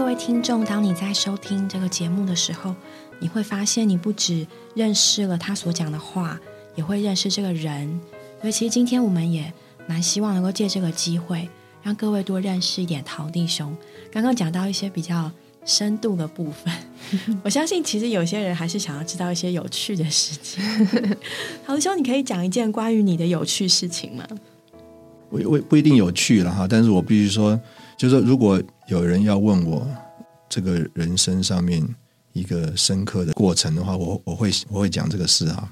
各位听众，当你在收听这个节目的时候，你会发现，你不只认识了他所讲的话，也会认识这个人。所以，其实今天我们也蛮希望能够借这个机会，让各位多认识一点陶弟兄。刚刚讲到一些比较深度的部分，我相信其实有些人还是想要知道一些有趣的事情。陶弟兄，你可以讲一件关于你的有趣事情吗？不不不一定有趣了哈，但是我必须说，就是如果有人要问我这个人生上面一个深刻的过程的话，我我会我会讲这个事哈。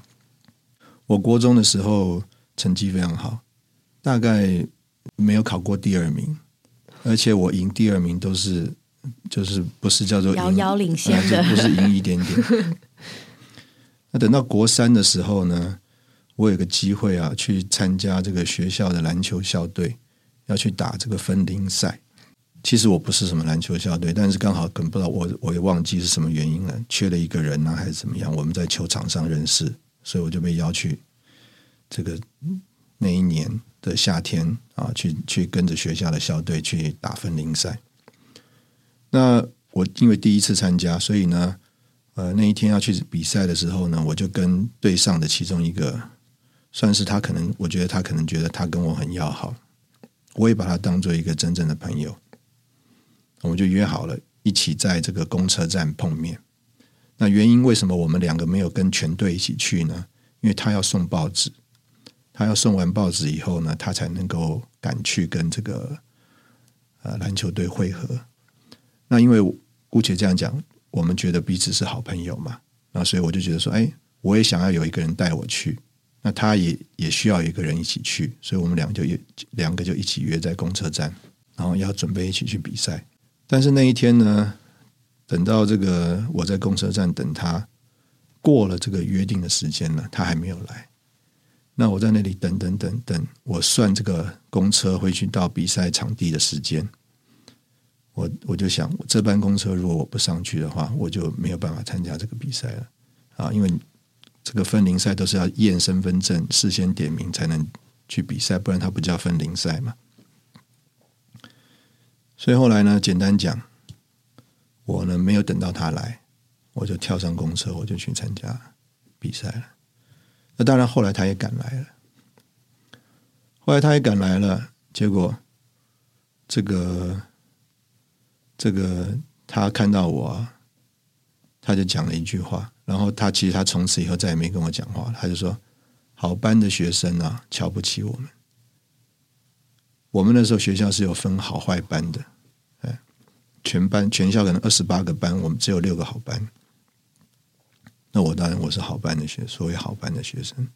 我国中的时候成绩非常好，大概没有考过第二名，而且我赢第二名都是就是不是叫做遥遥领先的，不是赢一点点。那等到国三的时候呢？我有个机会啊，去参加这个学校的篮球校队，要去打这个分龄赛。其实我不是什么篮球校队，但是刚好可能不知道我，我也忘记是什么原因了，缺了一个人呢，还是怎么样？我们在球场上认识，所以我就被邀去这个那一年的夏天啊，去去跟着学校的校队去打分龄赛。那我因为第一次参加，所以呢，呃，那一天要去比赛的时候呢，我就跟队上的其中一个。算是他可能，我觉得他可能觉得他跟我很要好，我也把他当做一个真正的朋友，我们就约好了一起在这个公车站碰面。那原因为什么我们两个没有跟全队一起去呢？因为他要送报纸，他要送完报纸以后呢，他才能够赶去跟这个呃篮球队会合。那因为姑且这样讲，我们觉得彼此是好朋友嘛，那所以我就觉得说，哎，我也想要有一个人带我去。那他也也需要一个人一起去，所以我们两个就约两个就一起约在公车站，然后要准备一起去比赛。但是那一天呢，等到这个我在公车站等他，过了这个约定的时间了，他还没有来。那我在那里等等等等，我算这个公车会去到比赛场地的时间，我我就想，这班公车如果我不上去的话，我就没有办法参加这个比赛了啊，因为。这个分龄赛都是要验身份证、事先点名才能去比赛，不然它不叫分龄赛嘛。所以后来呢，简单讲，我呢没有等到他来，我就跳上公车，我就去参加比赛了。那当然，后来他也赶来了，后来他也赶来了，结果这个这个他看到我，他就讲了一句话。然后他其实他从此以后再也没跟我讲话了。他就说：“好班的学生啊，瞧不起我们。我们那时候学校是有分好坏班的，哎，全班全校可能二十八个班，我们只有六个好班。那我当然我是好班的学，所谓好班的学生。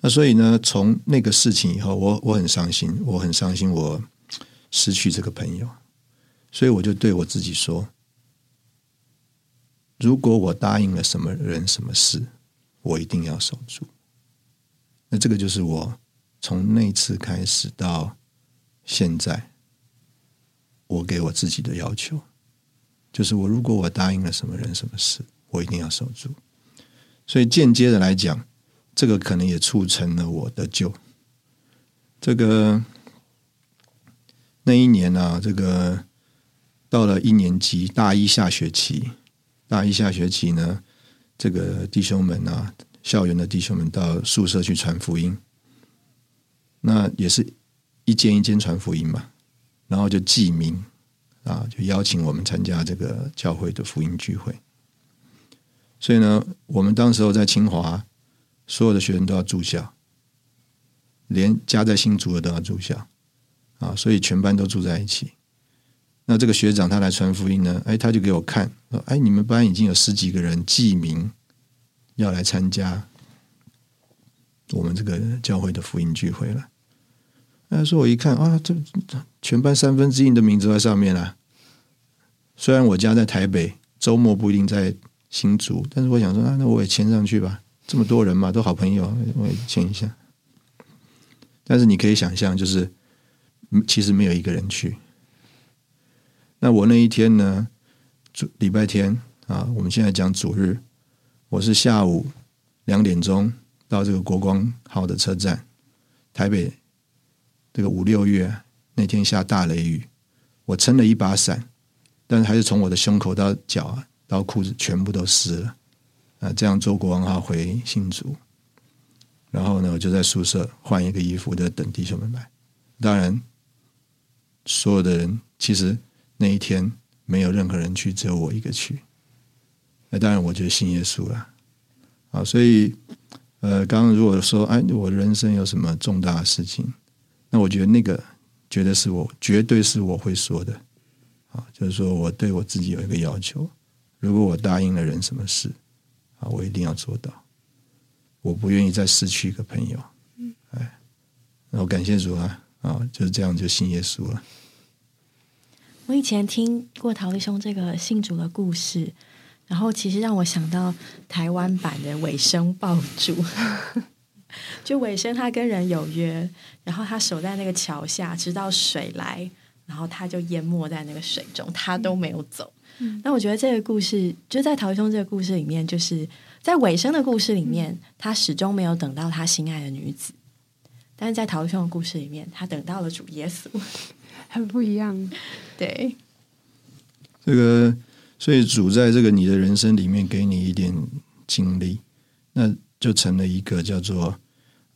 那所以呢，从那个事情以后，我我很伤心，我很伤心，我失去这个朋友，所以我就对我自己说。”如果我答应了什么人什么事，我一定要守住。那这个就是我从那次开始到现在，我给我自己的要求，就是我如果我答应了什么人什么事，我一定要守住。所以间接的来讲，这个可能也促成了我的救。这个那一年呢，这个到了一年级大一下学期。大一下学期呢，这个弟兄们啊，校园的弟兄们到宿舍去传福音，那也是一间一间传福音嘛，然后就记名啊，就邀请我们参加这个教会的福音聚会。所以呢，我们当时候在清华，所有的学生都要住校，连家在新竹的都要住校啊，所以全班都住在一起。那这个学长他来传福音呢，哎，他就给我看，说：“哎，你们班已经有十几个人记名要来参加我们这个教会的福音聚会了。”他说：“我一看啊，这全班三分之一的名字在上面啊。虽然我家在台北，周末不一定在新竹，但是我想说啊，那我也签上去吧。这么多人嘛，都好朋友，我也签一下。但是你可以想象，就是其实没有一个人去。”那我那一天呢？主礼拜天啊，我们现在讲主日，我是下午两点钟到这个国光号的车站，台北这个五六月那天下大雷雨，我撑了一把伞，但是还是从我的胸口到脚啊，到裤子全部都湿了。啊，这样坐国王号回新竹，然后呢，我就在宿舍换一个衣服，在等弟兄们来。当然，所有的人其实那一天没有任何人去，只有我一个去。那当然，我就信耶稣了。啊，所以，呃，刚刚如果说，哎，我人生有什么重大的事情，那我觉得那个绝对是我，绝对是我会说的。啊，就是说我对我自己有一个要求，如果我答应了人什么事，啊，我一定要做到。我不愿意再失去一个朋友。嗯，哎，那我感谢主啊，啊，就是这样就信耶稣了。我以前听过陶立兄这个信主的故事。然后其实让我想到台湾版的尾声爆竹，就尾生他跟人有约，然后他守在那个桥下，直到水来，然后他就淹没在那个水中，他都没有走。那我觉得这个故事就在陶兄这个故事里面，就是在尾生的故事里面，他始终没有等到他心爱的女子，但是在陶兄的故事里面，他等到了主耶稣，很不一样。对，这个。所以主在这个你的人生里面给你一点经历，那就成了一个叫做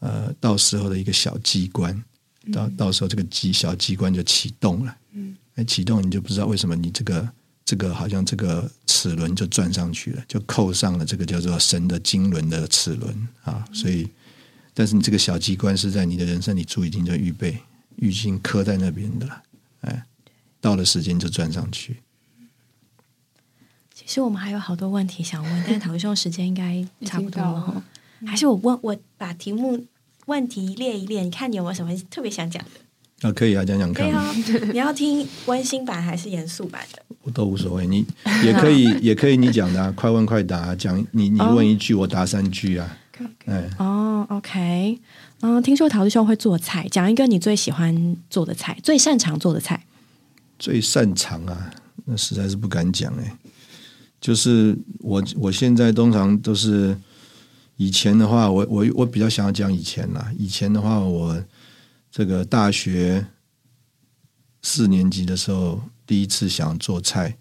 呃到时候的一个小机关，到到时候这个机小机关就启动了。嗯，哎，启动你就不知道为什么你这个这个好像这个齿轮就转上去了，就扣上了这个叫做神的经轮的齿轮啊。所以，但是你这个小机关是在你的人生里注已经就预备，已经刻在那边的了。哎，到了时间就转上去。其实我们还有好多问题想问，但是讨论时间应该差不多了。还是我问我把题目问题列一列，你看你有没有什么特别想讲的？啊，可以啊，讲讲看。你要听温馨版还是严肃版的？我都无所谓，你也可以，也可以你讲的，快问快答，讲你你问一句，我答三句啊。哎，哦，OK，嗯，听说陶师兄会做菜，讲一个你最喜欢做的菜，最擅长做的菜。最擅长啊，那实在是不敢讲哎。就是我，我现在通常都是以前的话，我我我比较想要讲以前啦。以前的话，我这个大学四年级的时候，第一次想做菜，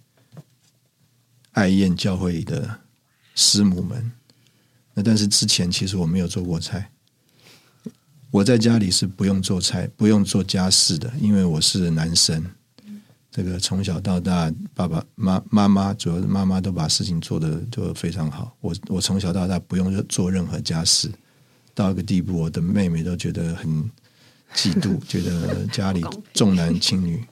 爱宴教会的师母们。那但是之前其实我没有做过菜，我在家里是不用做菜、不用做家事的，因为我是男生。这个从小到大，爸爸妈妈妈，主要是妈妈都把事情做的就非常好。我我从小到大不用做任何家事，到一个地步，我的妹妹都觉得很嫉妒，觉得家里重男轻女。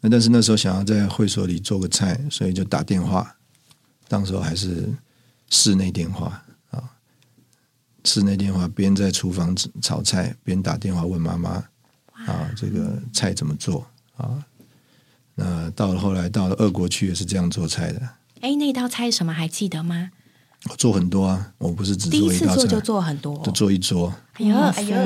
那但是那时候想要在会所里做个菜，所以就打电话。当时候还是室内电话啊，室内电话边在厨房炒菜，边打电话问妈妈。啊，这个菜怎么做啊？那到了后来到了俄国去也是这样做菜的。哎，那道菜什么还记得吗？我做很多啊，我不是只做一次做就做很多，就做一桌。哎呦哎呦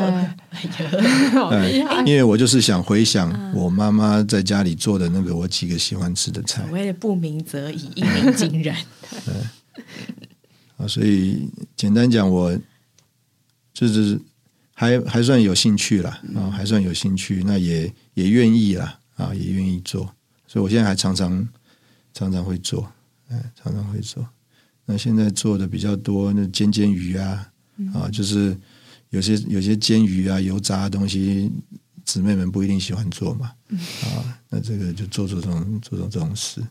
哎呦！因为我就是想回想我妈妈在家里做的那个我几个喜欢吃的菜。所谓的不鸣则已，一鸣惊人。对 啊，所以简单讲，我就是。还还算有兴趣啦啊，还算有兴趣，那也也愿意啦啊，也愿意做，所以我现在还常常常常会做，哎，常常会做。那现在做的比较多，那煎煎鱼啊，啊，就是有些有些煎鱼啊、油炸的东西，姊妹们不一定喜欢做嘛，啊，那这个就做做这种做做这种事。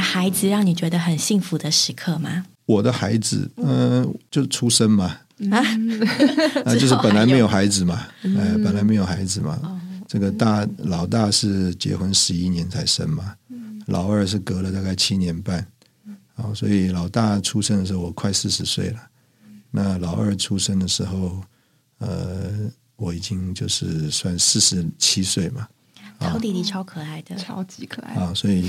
孩子让你觉得很幸福的时刻吗？我的孩子，嗯，就出生嘛，啊，就是本来没有孩子嘛，呃，本来没有孩子嘛。这个大老大是结婚十一年才生嘛，老二是隔了大概七年半，啊，所以老大出生的时候我快四十岁了，那老二出生的时候，呃，我已经就是算四十七岁嘛。超弟弟超可爱的，超级可爱啊！所以，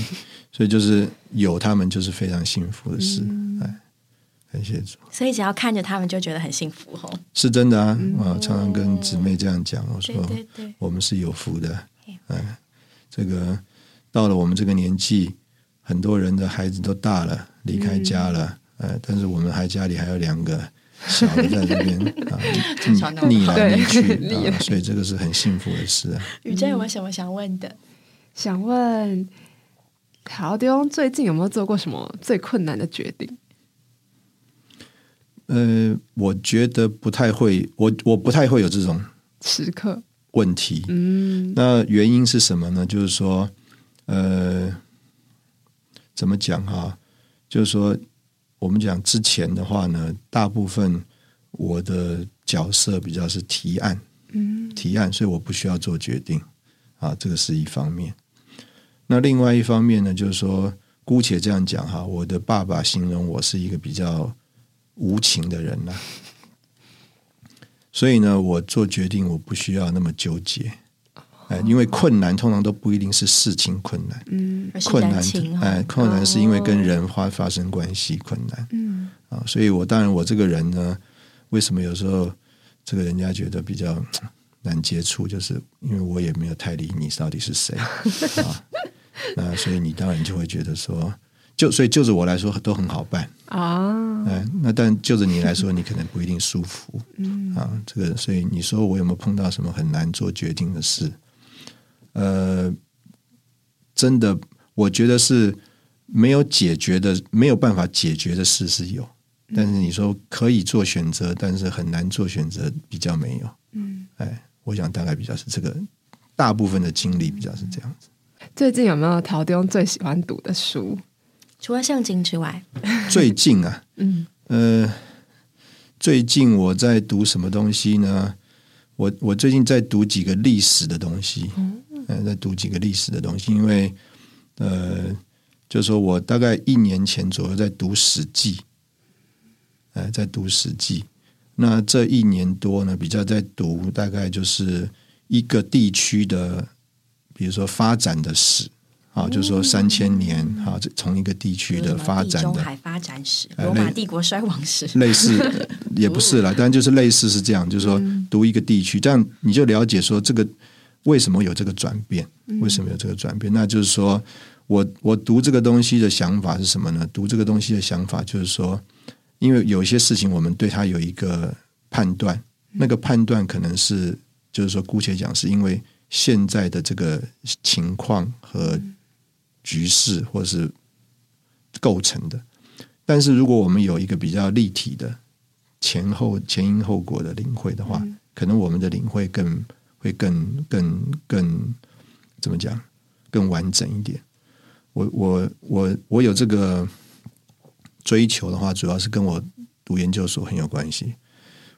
所以就是有他们就是非常幸福的事。哎，感谢主。所以只要看着他们就觉得很幸福哦。是真的啊，啊，常常跟姊妹这样讲，我说对对对，我们是有福的，哎，这个到了我们这个年纪，很多人的孩子都大了，离开家了，呃，但是我们还家里还有两个小的在这边啊，传统逆来逆去所以这个是很幸福的事啊。雨珍有没有什么想问的？想问陶弟兄最近有没有做过什么最困难的决定？呃，我觉得不太会，我我不太会有这种时刻，问题。嗯，那原因是什么呢？就是说，呃，怎么讲哈、就是说，我们讲之前的话呢，大部分我的角色比较是提案，嗯，提案，所以我不需要做决定。啊，这个是一方面。那另外一方面呢，就是说，姑且这样讲哈，我的爸爸形容我是一个比较无情的人呐、所以呢，我做决定我不需要那么纠结，哎，因为困难通常都不一定是事情困难，嗯困难哎，困难是因为跟人发发生关系困难嗯。啊，所以我当然我这个人呢，为什么有时候这个人家觉得比较嗯难接触，就是因为我也没有太理你到底是谁 啊，那所以你当然就会觉得说，就所以就着我来说都很好办，啊，哎，那但就着你来说，你可能不一定舒服，嗯。啊，这个，所以你说我有没有碰到什么很难做决定的事？呃，真的，我觉得是没有解决的，没有办法解决的事是有，但是你说可以做选择，但是很难做选择，比较没有。嗯，哎，我想大概比较是这个，大部分的经历比较是这样子。最近有没有陶丁最喜欢读的书？除了圣经之外，最近啊，嗯呃，最近我在读什么东西呢？我我最近在读几个历史的东西，嗯、在读几个历史的东西，因为呃，就说我大概一年前左右在读《史记》，呃，在读《史记》。那这一年多呢，比较在读大概就是一个地区的，比如说发展的史，啊，就是说三千年啊，这从一个地区的发展的中海发展史、呃罗马帝国衰亡史，类似呃也不是啦，但就是类似是这样，就是说读一个地区，这样你就了解说这个为什么有这个转变，为什么有这个转变？那就是说我我读这个东西的想法是什么呢？读这个东西的想法就是说，因为有一些事情我们对它有一个判断，那个判断可能是就是说姑且讲是因为现在的这个情况和局势或是构成的。但是如果我们有一个比较立体的前后前因后果的领会的话，可能我们的领会更会更更更怎么讲更完整一点。我我我我有这个追求的话，主要是跟我读研究所很有关系。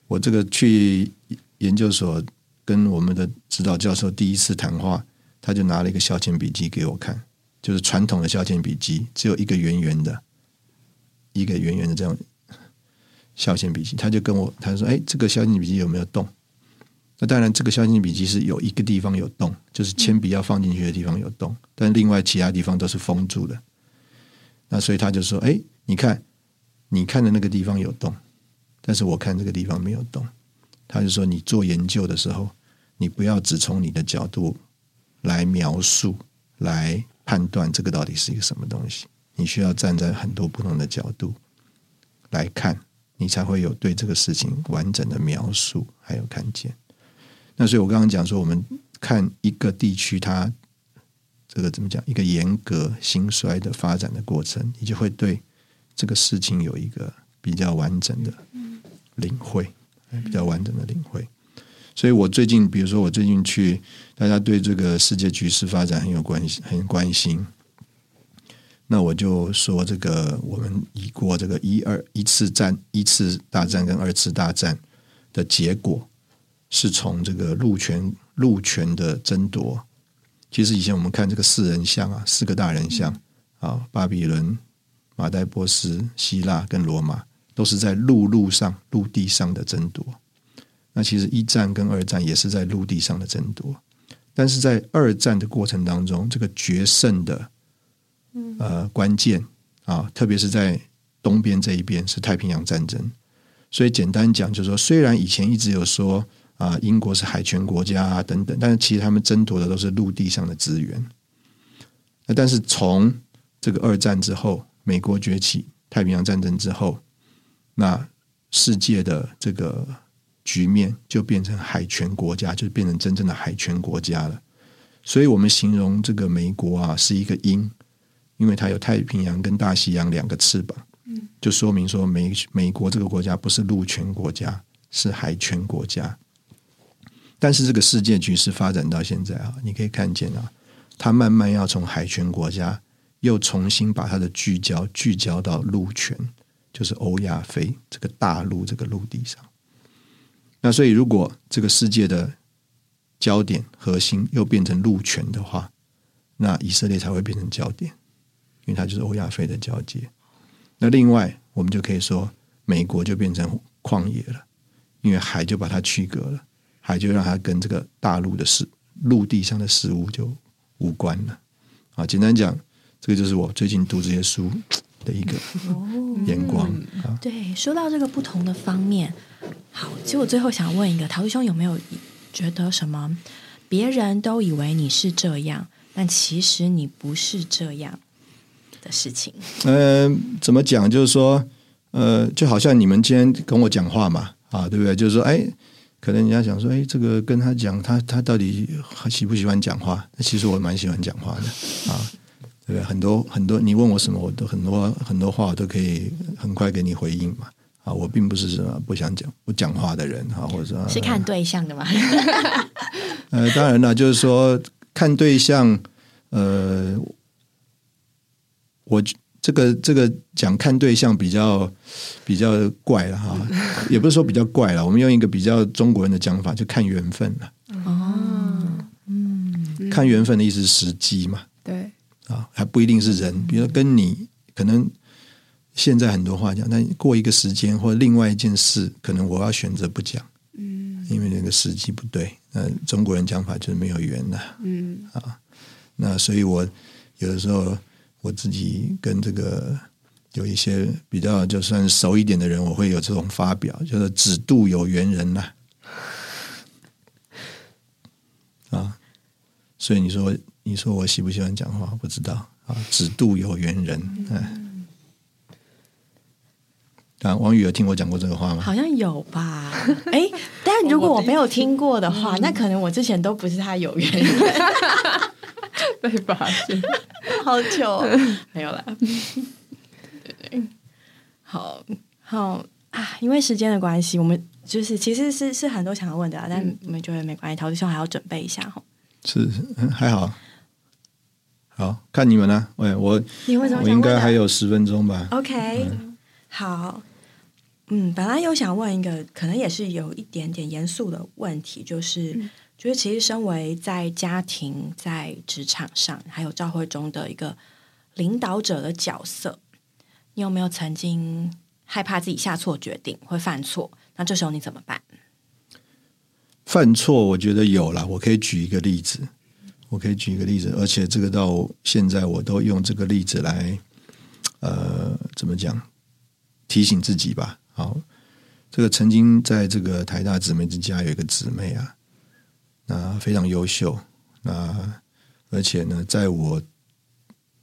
我这个去研究所跟我们的指导教授第一次谈话，他就拿了一个校签笔记给我看，就是传统的校签笔记，只有一个圆圆的，一个圆圆的这样校签笔记。他就跟我他说：“哎，这个校签笔记有没有动？”那当然，这个校签笔记是有一个地方有洞，就是铅笔要放进去的地方有洞，但另外其他地方都是封住的。那所以他就说：“哎，你看，你看的那个地方有洞，但是我看这个地方没有洞。”他就说：“你做研究的时候，你不要只从你的角度来描述、来判断这个到底是一个什么东西，你需要站在很多不同的角度来看，你才会有对这个事情完整的描述，还有看见。”那所以，我刚刚讲说，我们看一个地区它这个怎么讲，一个严格兴衰的发展的过程，你就会对这个事情有一个比较完整的领会，比较完整的领会。所以我最近，比如说我最近去，大家对这个世界局势发展很有关系，很关心。那我就说，这个我们已过这个一二一次战、一次大战跟二次大战的结果。是从这个陆权陆权的争夺，其实以前我们看这个四人像啊，四个大人像啊，巴比伦、马代波斯、希腊跟罗马，都是在陆路上、陆地上的争夺。那其实一战跟二战也是在陆地上的争夺，但是在二战的过程当中，这个决胜的呃关键啊，特别是在东边这一边是太平洋战争。所以简单讲，就是说，虽然以前一直有说啊，英国是海权国家啊等等，但是其实他们争夺的都是陆地上的资源。那但是从这个二战之后，美国崛起，太平洋战争之后，那世界的这个局面就变成海权国家，就变成真正的海权国家了。所以我们形容这个美国啊是一个鹰，因为它有太平洋跟大西洋两个翅膀。就说明说美美国这个国家不是陆权国家，是海权国家。但是这个世界局势发展到现在啊，你可以看见啊，它慢慢要从海权国家又重新把它的聚焦聚焦到陆权，就是欧亚非这个大陆这个陆地上。那所以如果这个世界的焦点核心又变成陆权的话，那以色列才会变成焦点，因为它就是欧亚非的交界。那另外，我们就可以说，美国就变成旷野了，因为海就把它区隔了，海就让它跟这个大陆的事、陆地上的事物就无关了。啊，简单讲，这个就是我最近读这些书的一个眼光啊。对，说到这个不同的方面，好，其实我最后想问一个，陶师兄有没有觉得什么？别人都以为你是这样，但其实你不是这样。的事情，呃，怎么讲？就是说，呃，就好像你们今天跟我讲话嘛，啊，对不对？就是说，哎，可能人家想说，哎，这个跟他讲，他他到底喜不喜欢讲话？那其实我蛮喜欢讲话的，啊，对不对？很多很多，你问我什么，我都很多很多话，我都可以很快给你回应嘛。啊，我并不是什么不想讲不讲话的人，啊，或者说是看对象的嘛。呃，当然了，就是说看对象，呃。我这个这个讲看对象比较比较怪了哈，也不是说比较怪了，我们用一个比较中国人的讲法，就看缘分了。哦，嗯，看缘分的意思是时机嘛？对啊，还不一定是人，比如跟你可能现在很多话讲，但过一个时间或另外一件事，可能我要选择不讲，嗯，因为那个时机不对。那中国人讲法就是没有缘的，嗯啊，那所以我有的时候。我自己跟这个有一些比较就算熟一点的人，我会有这种发表，就是只渡有缘人呐。啊，所以你说你说我喜不喜欢讲话？不知道啊，只渡有缘人。嗯，啊，王宇有听我讲过这个话吗？好像有吧。哎，但如果我没有听过的话，那可能我之前都不是他有缘人。被发现，好糗，没有了。对对，好好啊，因为时间的关系，我们就是其实是是很多想要问的，但我们觉得没关系。陶师兄还要准备一下哈。是还好，好看你们呢？喂，我你为什么我应该还有十分钟吧？OK，好。嗯，本来有想问一个，可能也是有一点点严肃的问题，就是。就是其实，身为在家庭、在职场上，还有教会中的一个领导者的角色，你有没有曾经害怕自己下错决定，会犯错？那这时候你怎么办？犯错，我觉得有了。我可以举一个例子，我可以举一个例子，而且这个到现在我都用这个例子来，呃，怎么讲？提醒自己吧。好，这个曾经在这个台大姊妹之家有一个姊妹啊。那非常优秀，那而且呢，在我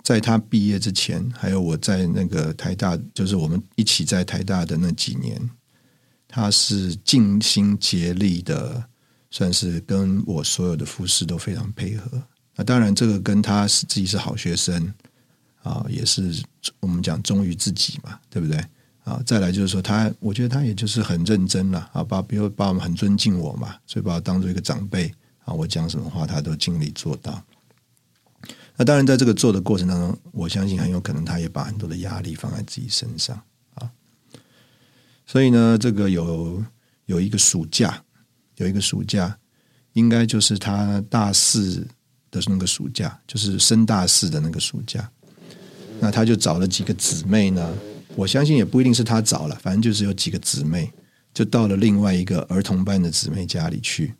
在他毕业之前，还有我在那个台大，就是我们一起在台大的那几年，他是尽心竭力的，算是跟我所有的复试都非常配合。那当然，这个跟他是自己是好学生啊，也是我们讲忠于自己嘛，对不对？啊，再来就是说，他我觉得他也就是很认真了啊，把比如把我们很尊敬我嘛，所以把我当做一个长辈啊，我讲什么话他都尽力做到。那当然，在这个做的过程当中，我相信很有可能他也把很多的压力放在自己身上啊。所以呢，这个有有一个暑假，有一个暑假，应该就是他大四的那个暑假，就是升大四的那个暑假，那他就找了几个姊妹呢。我相信也不一定是他找了，反正就是有几个姊妹，就到了另外一个儿童班的姊妹家里去。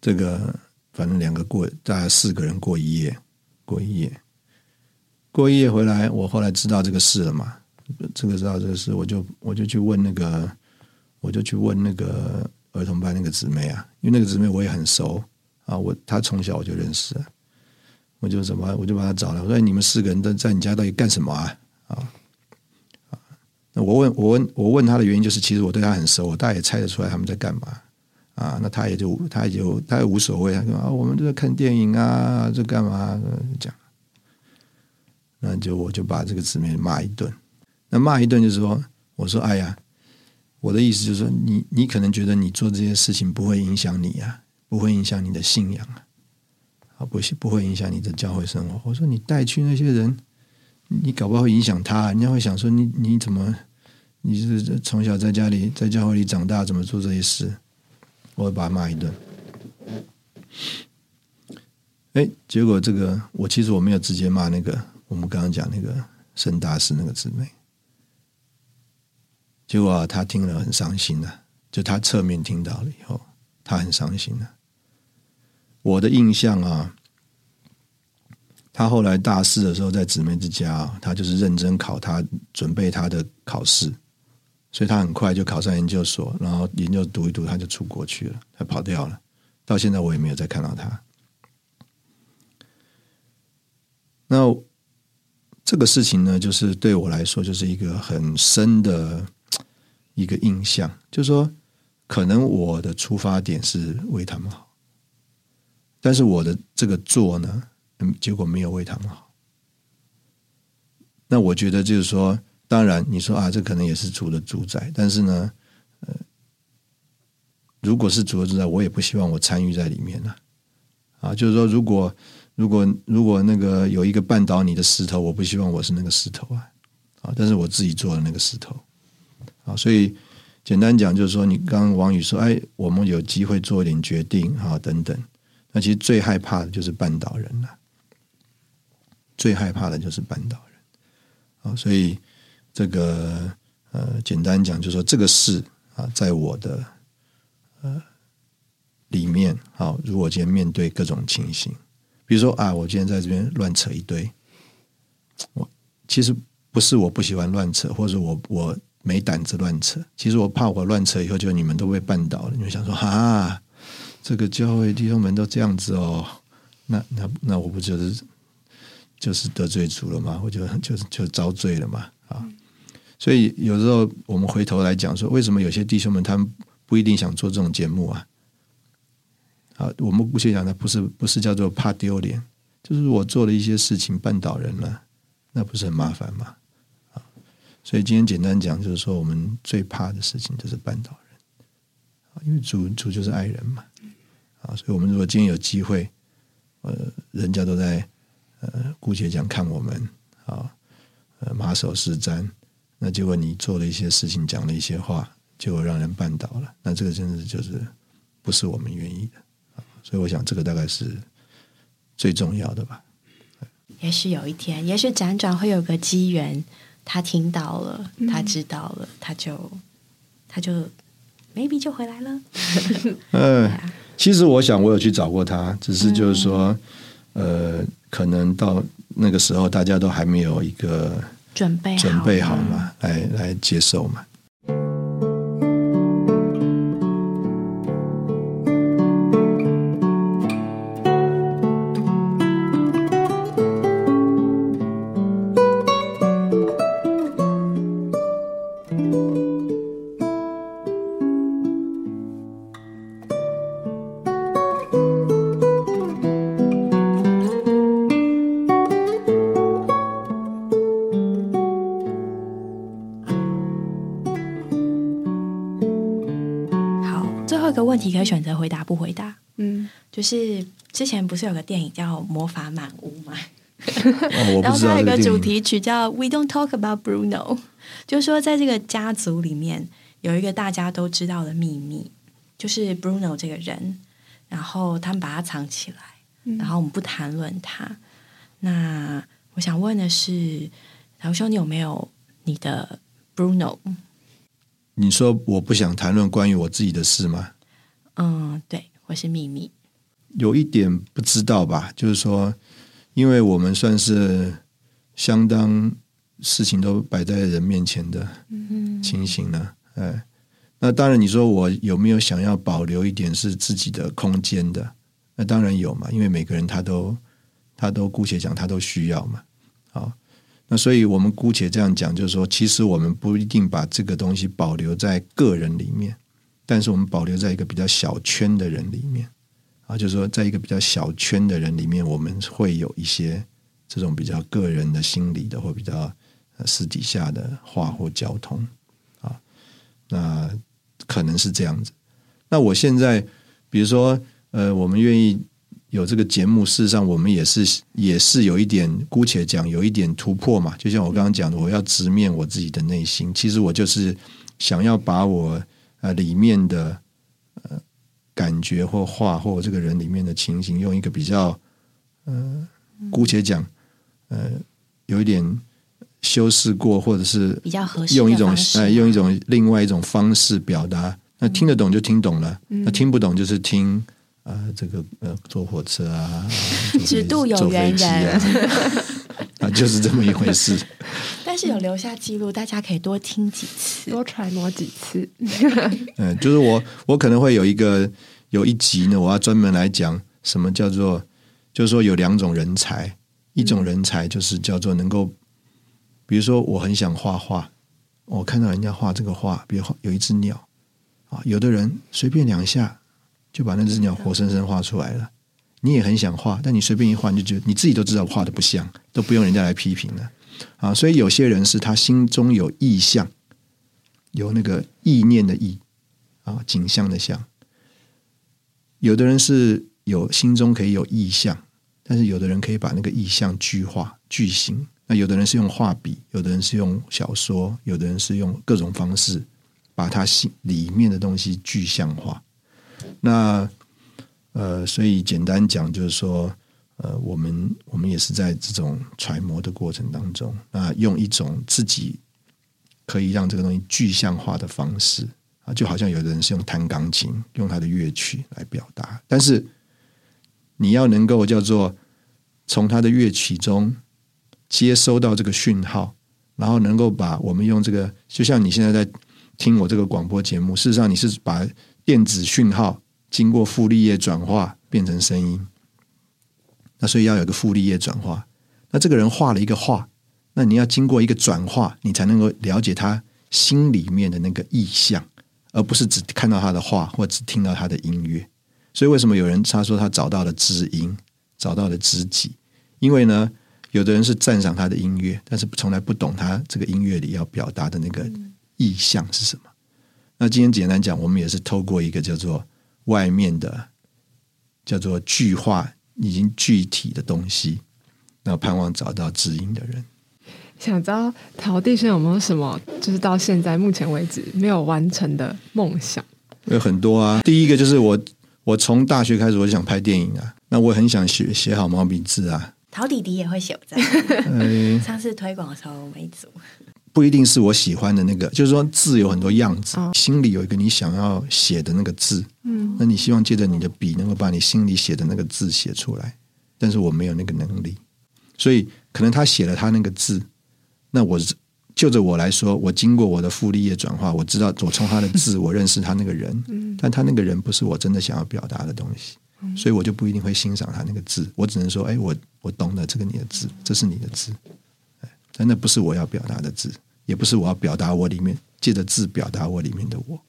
这个反正两个过，大概四个人过一夜，过一夜，过一夜回来，我后来知道这个事了嘛，这个知道这个事，我就我就去问那个，我就去问那个儿童班那个姊妹啊，因为那个姊妹我也很熟啊，我她从小我就认识，我就怎么我就把她找来，我说你们四个人都在你家到底干什么？啊！我问我问我问他的原因就是，其实我对他很熟，我大概也猜得出来他们在干嘛啊。那他也就他也就他也无所谓，他说啊，我们在看电影啊，这干嘛讲？那就我就把这个姊妹骂一顿。那骂一顿就是说，我说哎呀，我的意思就是说，你你可能觉得你做这些事情不会影响你啊，不会影响你的信仰啊，啊不行不会影响你的教会生活。我说你带去那些人。你搞不好会影响他，人家会想说你你怎么你是从小在家里在教会里长大，怎么做这些事？我会把他骂一顿。哎，结果这个我其实我没有直接骂那个我们刚刚讲那个圣大师那个姊妹，结果啊他听了很伤心的，就他侧面听到了以后，他很伤心的。我的印象啊。他后来大四的时候，在姊妹之家，他就是认真考，他准备他的考试，所以他很快就考上研究所，然后研究读一读，他就出国去了，他跑掉了。到现在我也没有再看到他。那这个事情呢，就是对我来说，就是一个很深的一个印象，就是说，可能我的出发点是为他们好，但是我的这个做呢？嗯，结果没有为他们好。那我觉得就是说，当然你说啊，这可能也是主的主宰，但是呢，呃，如果是主的主宰，我也不希望我参与在里面呢。啊，就是说，如果如果如果那个有一个绊倒你的石头，我不希望我是那个石头啊。啊，但是我自己做的那个石头。啊，所以简单讲就是说，你刚刚王宇说，哎，我们有机会做一点决定啊，等等。那其实最害怕的就是绊倒人了。最害怕的就是绊倒人啊，所以这个呃，简单讲，就是说这个事啊，在我的呃里面，好，如果今天面对各种情形，比如说啊，我今天在这边乱扯一堆，我其实不是我不喜欢乱扯，或者我我没胆子乱扯，其实我怕我乱扯以后，就你们都被绊倒了，你们想说啊，这个教会弟兄们都这样子哦，那那那我不就是。就是得罪主了吗，我就就就遭罪了嘛啊！所以有时候我们回头来讲说，为什么有些弟兄们他们不一定想做这种节目啊？啊，我们姑且讲，他不是不是叫做怕丢脸，就是我做了一些事情绊倒人了，那不是很麻烦吗？啊！所以今天简单讲，就是说我们最怕的事情就是绊倒人，因为主主就是爱人嘛啊！所以我们如果今天有机会，呃，人家都在。呃，姑且讲看我们啊，呃，马首是瞻。那结果你做了一些事情，讲了一些话，结果让人绊倒了。那这个真的就是不是我们愿意的啊。所以我想，这个大概是最重要的吧。也许有一天，也许辗转会有个机缘，他听到了，他知道了，他就他就 maybe 就回来了。嗯，其实我想，我有去找过他，只是就是说，呃。可能到那个时候，大家都还没有一个准备准备好嘛，来来接受嘛。就是之前不是有个电影叫《魔法满屋》吗？然后它有个主题曲叫《We Don't Talk About Bruno 》，就是说在这个家族里面有一个大家都知道的秘密，就是 Bruno 这个人，然后他们把他藏起来，然后我们不谈论他。那我想问的是，老兄，你有没有你的 Bruno？你说我不想谈论关于我自己的事吗？嗯，对，我是秘密。有一点不知道吧，就是说，因为我们算是相当事情都摆在人面前的情形呢。哎，那当然，你说我有没有想要保留一点是自己的空间的？那当然有嘛，因为每个人他都他都姑且讲他都需要嘛。好，那所以我们姑且这样讲，就是说，其实我们不一定把这个东西保留在个人里面，但是我们保留在一个比较小圈的人里面啊，就是说，在一个比较小圈的人里面，我们会有一些这种比较个人的心理的或比较私底下的话或交通啊，那可能是这样子。那我现在比如说。呃，我们愿意有这个节目，事实上我们也是也是有一点，姑且讲有一点突破嘛。就像我刚刚讲的，我要直面我自己的内心。其实我就是想要把我呃里面的感觉或话或这个人里面的情形，用一个比较呃姑且讲呃有一点修饰过，或者是比较合适，用一种呃用一种另外一种方式表达。那听得懂就听懂了，那听不懂就是听。啊，这个呃，坐火车啊，只渡有缘人 啊，就是这么一回事。但是有留下记录，大家可以多听几次，多揣摩几次。嗯，就是我，我可能会有一个有一集呢，我要专门来讲什么叫做，就是说有两种人才，一种人才就是叫做能够，比如说我很想画画，我看到人家画这个画，比如有一只鸟啊，有的人随便两下。就把那只鸟活生生画出来了。你也很想画，但你随便一画，你就觉得你自己都知道画的不像，都不用人家来批评了啊。所以有些人是他心中有意象，有那个意念的意啊，景象的象。有的人是有心中可以有意象，但是有的人可以把那个意象具化、具形。那有的人是用画笔，有的人是用小说，有的人是用各种方式把他心里面的东西具象化。那呃，所以简单讲就是说，呃，我们我们也是在这种揣摩的过程当中，那用一种自己可以让这个东西具象化的方式啊，就好像有的人是用弹钢琴，用他的乐曲来表达，但是你要能够叫做从他的乐曲中接收到这个讯号，然后能够把我们用这个，就像你现在在听我这个广播节目，事实上你是把。电子讯号经过傅立叶转化变成声音，那所以要有个傅立叶转化。那这个人画了一个画，那你要经过一个转化，你才能够了解他心里面的那个意象，而不是只看到他的画或只听到他的音乐。所以为什么有人他说他找到了知音，找到了知己？因为呢，有的人是赞赏他的音乐，但是从来不懂他这个音乐里要表达的那个意象是什么。那今天简单讲，我们也是透过一个叫做外面的叫做具化已经具体的东西，那盼望找到知音的人。想知道陶弟兄有没有什么，就是到现在目前为止没有完成的梦想？有很多啊。第一个就是我，我从大学开始我就想拍电影啊。那我很想写写好毛笔字啊。陶弟弟也会写字，上次推广的时候没组。不一定是我喜欢的那个，就是说字有很多样子，心里有一个你想要写的那个字，嗯，那你希望借着你的笔能够把你心里写的那个字写出来，但是我没有那个能力，所以可能他写了他那个字，那我就着我来说，我经过我的傅立叶转化，我知道我从他的字 我认识他那个人，嗯，但他那个人不是我真的想要表达的东西，所以我就不一定会欣赏他那个字，我只能说，哎，我我懂了这个你的字，这是你的字，但那不是我要表达的字。也不是我要表达我里面借着字表达我里面的我，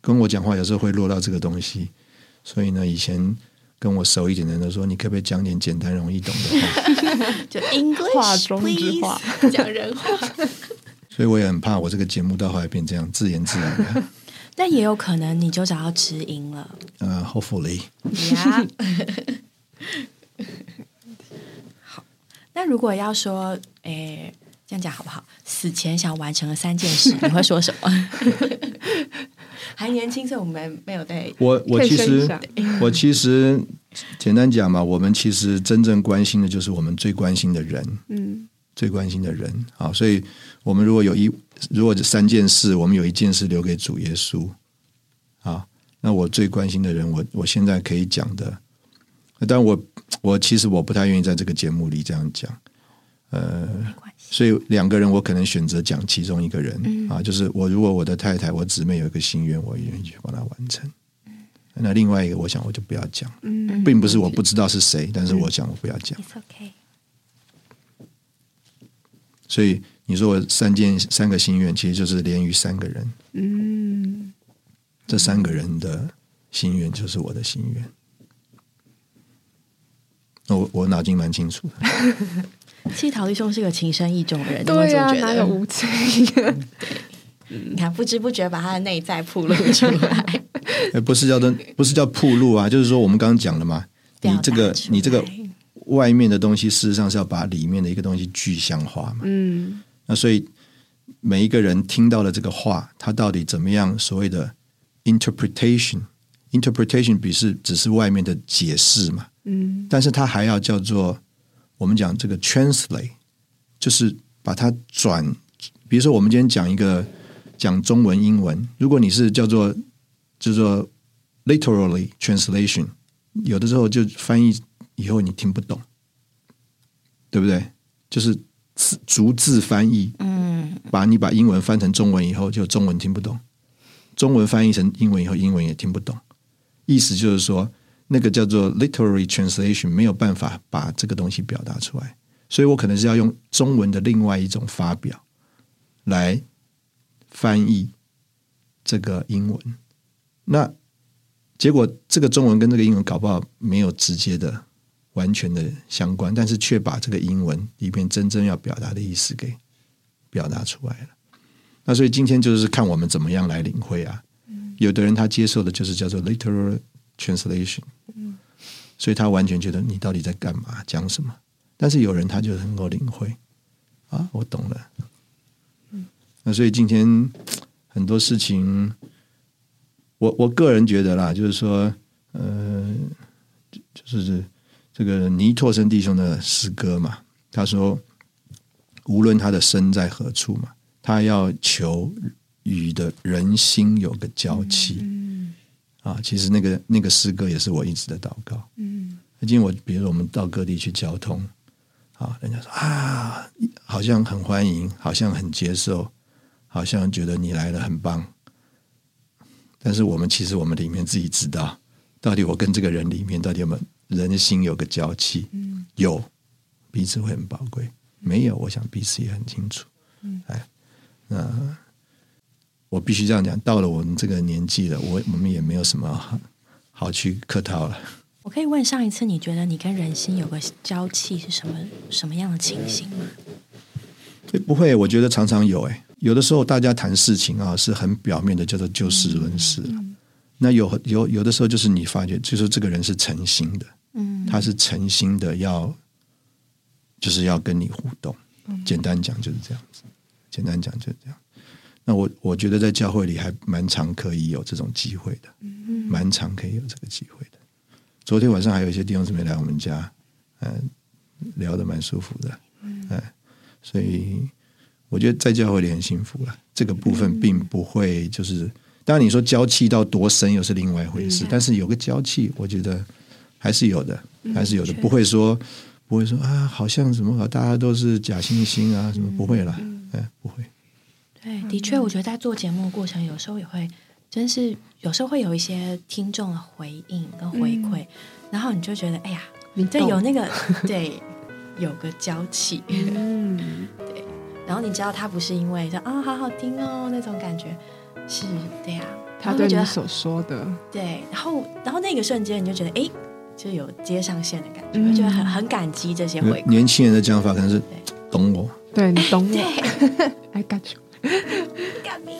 跟我讲话有时候会落到这个东西，所以呢，以前跟我熟一点的人都说，你可不可以讲点简单容易懂的话？就 English 话中之话，讲人话。所以我也很怕我这个节目到后来变这样自言自语的。但也有可能你就找到知音了。呃，Hopefully。好，那如果要说，诶。这样讲好不好？死前想完成了三件事，你会说什么？还年轻，所以我们没有对。我我其实 我其实简单讲嘛，我们其实真正关心的就是我们最关心的人，嗯，最关心的人啊。所以，我们如果有一如果这三件事，我们有一件事留给主耶稣啊，那我最关心的人，我我现在可以讲的，但我我其实我不太愿意在这个节目里这样讲，呃。所以两个人我可能选择讲其中一个人、啊，就是我如果我的太太我姊妹有一个心愿，我愿意去帮她完成。那另外一个，我想我就不要讲，嗯并不是我不知道是谁，但是我想我不要讲。It's okay。所以你说我三件三个心愿，其实就是连于三个人，嗯，这三个人的心愿就是我的心愿。那我我脑筋蛮清楚的，其实陶弟兄是个情深意重的人，对呀、这么觉得？哪有无情？你看，不知不觉把他的内在铺露 出来，哎，不是叫的，不是叫铺露啊，就是说我们刚刚讲了嘛，你这个你这个外面的东西，事实上是要把里面的一个东西具象化嘛。嗯那所以每一个人听到了这个话，他到底怎么样？所谓的 interpretation，interpretation 比是只是外面的解释嘛，嗯但是他还要叫做我们讲这个 translate，就是把它转。比如说，我们今天讲一个讲中文、英文，如果你是叫做叫做 literally translation，有的时候就翻译以后你听不懂，对不对？就是字逐字翻译，嗯，把你把英文翻成中文以后，就中文听不懂；中文翻译成英文以后，英文也听不懂。意思就是说，那个叫做 literary translation 没有办法把这个东西表达出来，所以我可能是要用中文的另外一种发表来翻译这个英文。那结果这个中文跟这个英文搞不好没有直接的、完全的相关，但是却把这个英文里面真正要表达的意思给表达出来了。那所以今天就是看我们怎么样来领会啊。有的人他接受的就是叫做 literal translation，所以他完全觉得你到底在干嘛，讲什么。但是有人他就能够领会啊，我懂了。那所以今天很多事情，我我个人觉得啦，就是说，呃，就就是这个尼托生弟兄的诗歌嘛，他说，无论他的身在何处嘛，他要求与的人心有个交契。啊，其实那个那个诗歌也是我一直的祷告。嗯最近我比如说我们到各地去交通，啊，人家说啊，好像很欢迎，好像很接受，好像觉得你来了很棒。但是我们其实我们里面自己知道，到底我跟这个人里面到底有没有人心有个交契？有，彼此会很宝贵；没有，我想彼此也很清楚。哎，那我必须这样讲，到了我们这个年纪了，我我们也没有什么好好去客套了。我可以问上一次你觉得你跟人心有个交契是什么什么样的情形吗？诶不会，我觉得常常有哎，有的时候大家谈事情啊是很表面的，叫做就事论事了。那有有有的时候就是你发觉，就是这个人是诚心的，嗯，他是诚心的要，就是要跟你互动。简单讲就是这样子，简单讲就是这样。那我我觉得在教会里还蛮常可以有这种机会的，蛮常可以有这个机会的。昨天晚上还有一些弟兄姊妹来我们家，嗯、聊得蛮舒服的，嗯、所以我觉得在教会里很幸福了。这个部分并不会就是，当然你说交气到多深又是另外一回事，但是有个交气，我觉得还是有的，还是有的，不会说不会说啊，好像什么大家都是假惺惺啊，什么不会啦，哎，不会。对，的确，我觉得在做节目的过程，有时候也会，真是有时候会有一些听众的回应跟回馈，然后你就觉得，哎呀，你懂这有那个 对，有个娇气，嗯。对然后你知道他不是因为说啊、好好听哦那种感觉，是对呀、他对你所说的，对，然后然后那个瞬间你就觉得，哎，就有接上线的感觉，嗯我觉得很很感激这些回馈。年轻人的讲法可能是懂我，对你懂我。对，，I got you。干杯！